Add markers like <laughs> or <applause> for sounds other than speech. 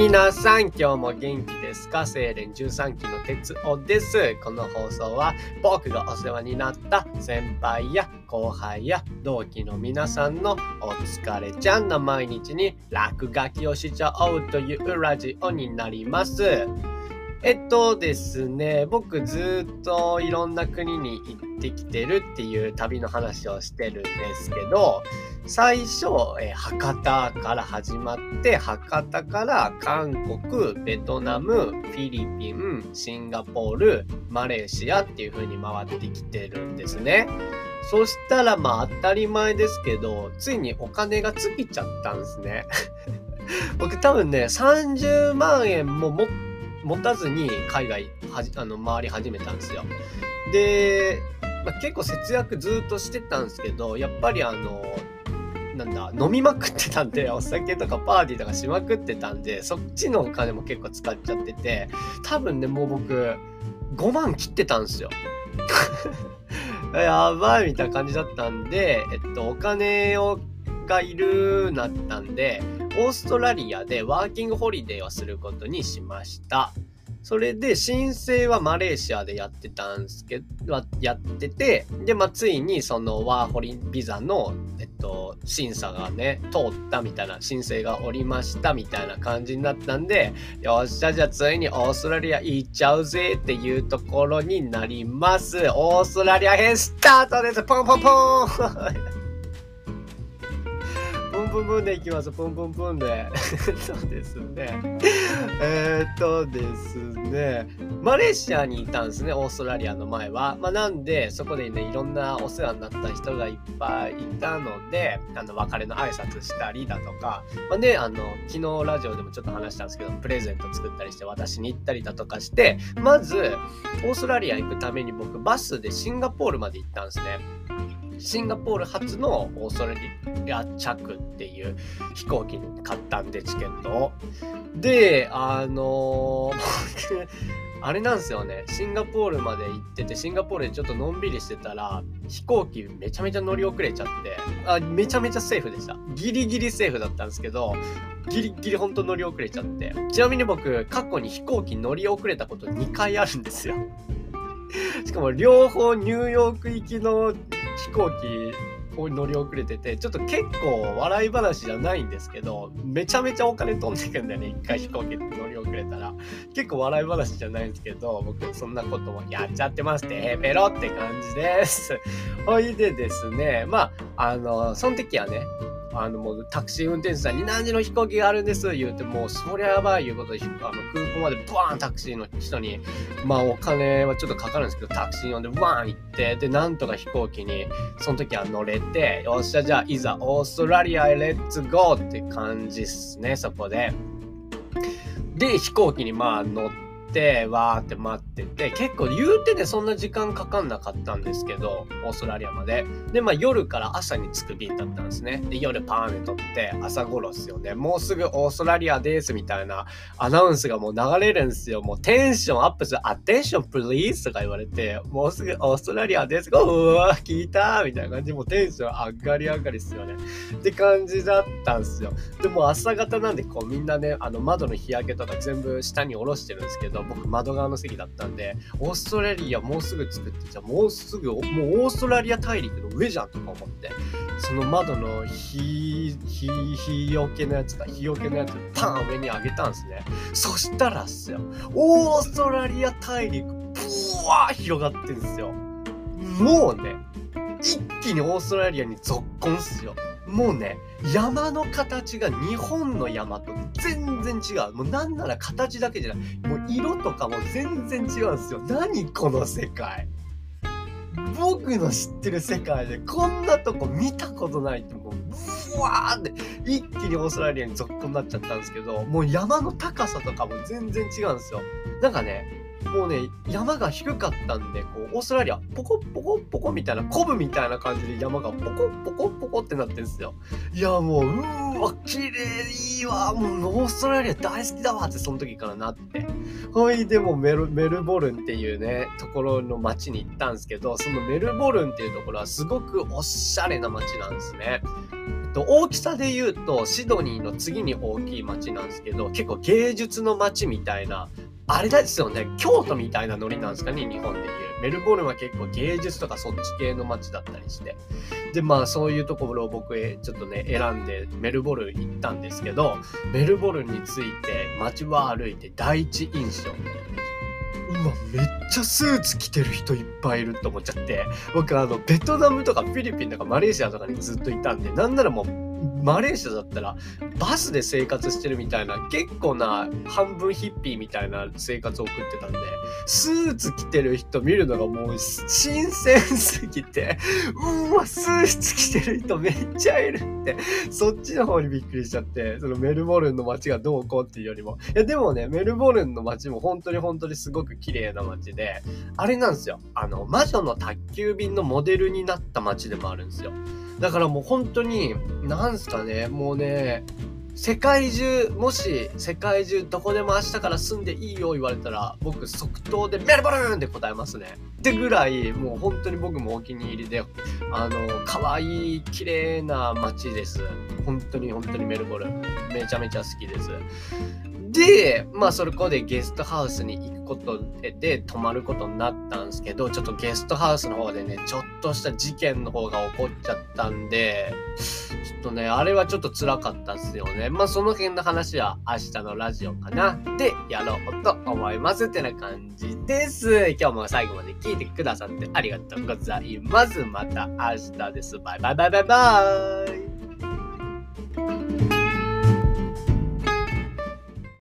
皆さん今日も元気ですか？精錬13期の哲夫です。この放送は僕がお世話になった先輩や後輩や同期の皆さんのお疲れちゃんな毎日に落書きをしちゃおうというラジオになります。えっとですね、僕ずっといろんな国に行ってきてるっていう旅の話をしてるんですけど、最初、え博多から始まって、博多から韓国、ベトナム、フィリピン、シンガポール、マレーシアっていう風に回ってきてるんですね。そしたらまあ当たり前ですけど、ついにお金が尽きちゃったんですね。<laughs> 僕多分ね、30万円も持って持たずに海外はじあの回り始めたんですよ。で、まあ、結構節約ずっとしてたんですけどやっぱりあのなんだ飲みまくってたんで <laughs> お酒とかパーティーとかしまくってたんでそっちのお金も結構使っちゃってて多分ねもう僕5万切ってたんですよ。<laughs> やばいみたいな感じだったんで、えっと、お金をがいるなったんで、オーストラリアでワーキングホリデーをすることにしました。それで申請はマレーシアでやってたんですけど、やってて、で、まあ、ついにそのワーホリビザの、えっと、審査がね、通ったみたいな、申請がおりましたみたいな感じになったんで、よっしゃ、じゃあついにオーストラリア行っちゃうぜっていうところになります。オーストラリア編スタートですポンポンポンプンプンでいきます。プンプンプンで。<laughs> そうですね。え、っとですね。マレーシアにいたんですね、オーストラリアの前は。まあ、なんで、そこでね、いろんなお世話になった人がいっぱいいたので、あの、別れの挨拶したりだとか、まあね、あの、昨日ラジオでもちょっと話したんですけど、プレゼント作ったりして私に行ったりだとかして、まず、オーストラリア行くために僕、バスでシンガポールまで行ったんですね。シンガポール初のオーストラリア着っていう飛行機に買ったんで、チケットを。で、あのー、<laughs> あれなんですよね。シンガポールまで行ってて、シンガポールでちょっとのんびりしてたら、飛行機めちゃめちゃ乗り遅れちゃって、あ、めちゃめちゃセーフでした。ギリギリセーフだったんですけど、ギリギリほんと乗り遅れちゃって。ちなみに僕、過去に飛行機乗り遅れたこと2回あるんですよ。しかも両方ニューヨーク行きの飛行機を乗り遅れてて、ちょっと結構笑い話じゃないんですけど、めちゃめちゃお金飛んでくんだよね、<laughs> 一回飛行機乗り遅れたら。結構笑い話じゃないんですけど、僕そんなこともやっちゃってますって、ペロって感じです。ほいでですね、まあ、あの、その時はね、あの、もうタクシー運転手さんに何時の飛行機があるんです言うて、もうそりゃやばいいうことで、あの空港までバーンタクシーの人に、まあお金はちょっとかかるんですけど、タクシー呼んでバーン行って、で、なんとか飛行機に、その時は乗れて、よっしゃ、じゃあいざオーストラリアへレッツゴーって感じっすね、そこで。で、飛行機にまあ乗って、てわーって待ってて結構言うてねそんな時間かかんなかったんですけどオーストラリアまで。でまあ夜から朝に着く便だったんですね。で夜パーンで撮って朝頃っすよね。もうすぐオーストラリアですみたいなアナウンスがもう流れるんですよ。もうテンションアップする。アテンションプリーズとか言われてもうすぐオーストラリアです。うわー聞いたみたいな感じもうテンション上がり上がりっすよね。って感じだったんですよ。でも朝方なんでこうみんなねあの窓の日焼けとか全部下に下ろしてるんですけど僕窓側の席だったんで、オーストラリアもうすぐ着くって、じゃあもうすぐ、もうオーストラリア大陸の上じゃんとか思って、その窓の日、日、日よけのやつか、日よけのやつパン上に上げたんですね。そしたらっすよ、オーストラリア大陸、ブワー広がってんすよ。もうね、一気にオーストラリアに続婚っすよ。もうね、山の形が日本の山と全然違う。もうなんなら形だけじゃない。もう色とかも全然違うんですよ。何この世界。僕の知ってる世界でこんなとこ見たことないってもうブワーって一気にオーストラリアに続行になっちゃったんですけどもう山の高さとかも全然違うんですよなんかねもうね、山が低かったんで、こう、オーストラリア、ポコポコポコみたいな、コブみたいな感じで山がポコポコポコってなってるんですよ。いや、もう、うーわ、綺麗いいわ、もう、オーストラリア大好きだわって、その時からなって。ほいでもメル、メルボルンっていうね、ところの街に行ったんですけど、そのメルボルンっていうところはすごくおしゃれな街なんですね。と、大きさで言うと、シドニーの次に大きい町なんですけど、結構芸術の街みたいな、あれですよね、京都みたいなノリなんですかね、日本で言う。メルボルンは結構芸術とかそっち系の街だったりして。で、まあそういうところを僕ちょっとね、選んでメルボルン行ったんですけど、メルボルンについて街は歩いて第一印象。うわ、めっちゃスーツ着てる人いっぱいいると思っちゃって、僕あの、ベトナムとかフィリピンとかマレーシアとかにずっといたんで、なんならもうマレーシアだったらバスで生活してるみたいな結構な半分ヒッピーみたいな生活を送ってたんでスーツ着てる人見るのがもう新鮮すぎてうわスーツ着てる人めっちゃいるってそっちの方にびっくりしちゃってそのメルボルンの街がどうこうっていうよりも。いやでもねメルボルンの街も本当に本当にすごく綺麗な街であれなんですよ。あの魔女の宅急便のモデルになった街でもあるんですよ。だからもう本当に、なんすかね、もうね、世界中、もし世界中どこでも明日から住んでいいよ言われたら、僕即答でメルボルンって答えますね。ってぐらい、もう本当に僕もお気に入りで、あの、可愛い綺麗な街です。本当に本当にメルボルン。めちゃめちゃ好きです。で、まあそれこでゲストハウスに行くことで泊まることになったんですけど、ちょっとゲストハウスの方でね、ちょっとした事件の方が起こっちゃったんで、ちょっとね、あれはちょっと辛かったっすよね。まあその辺の話は明日のラジオかなでやろうと思いますってな感じです。今日も最後まで聞いてくださってありがとうございます。また明日です。バイバイバイバイバイ。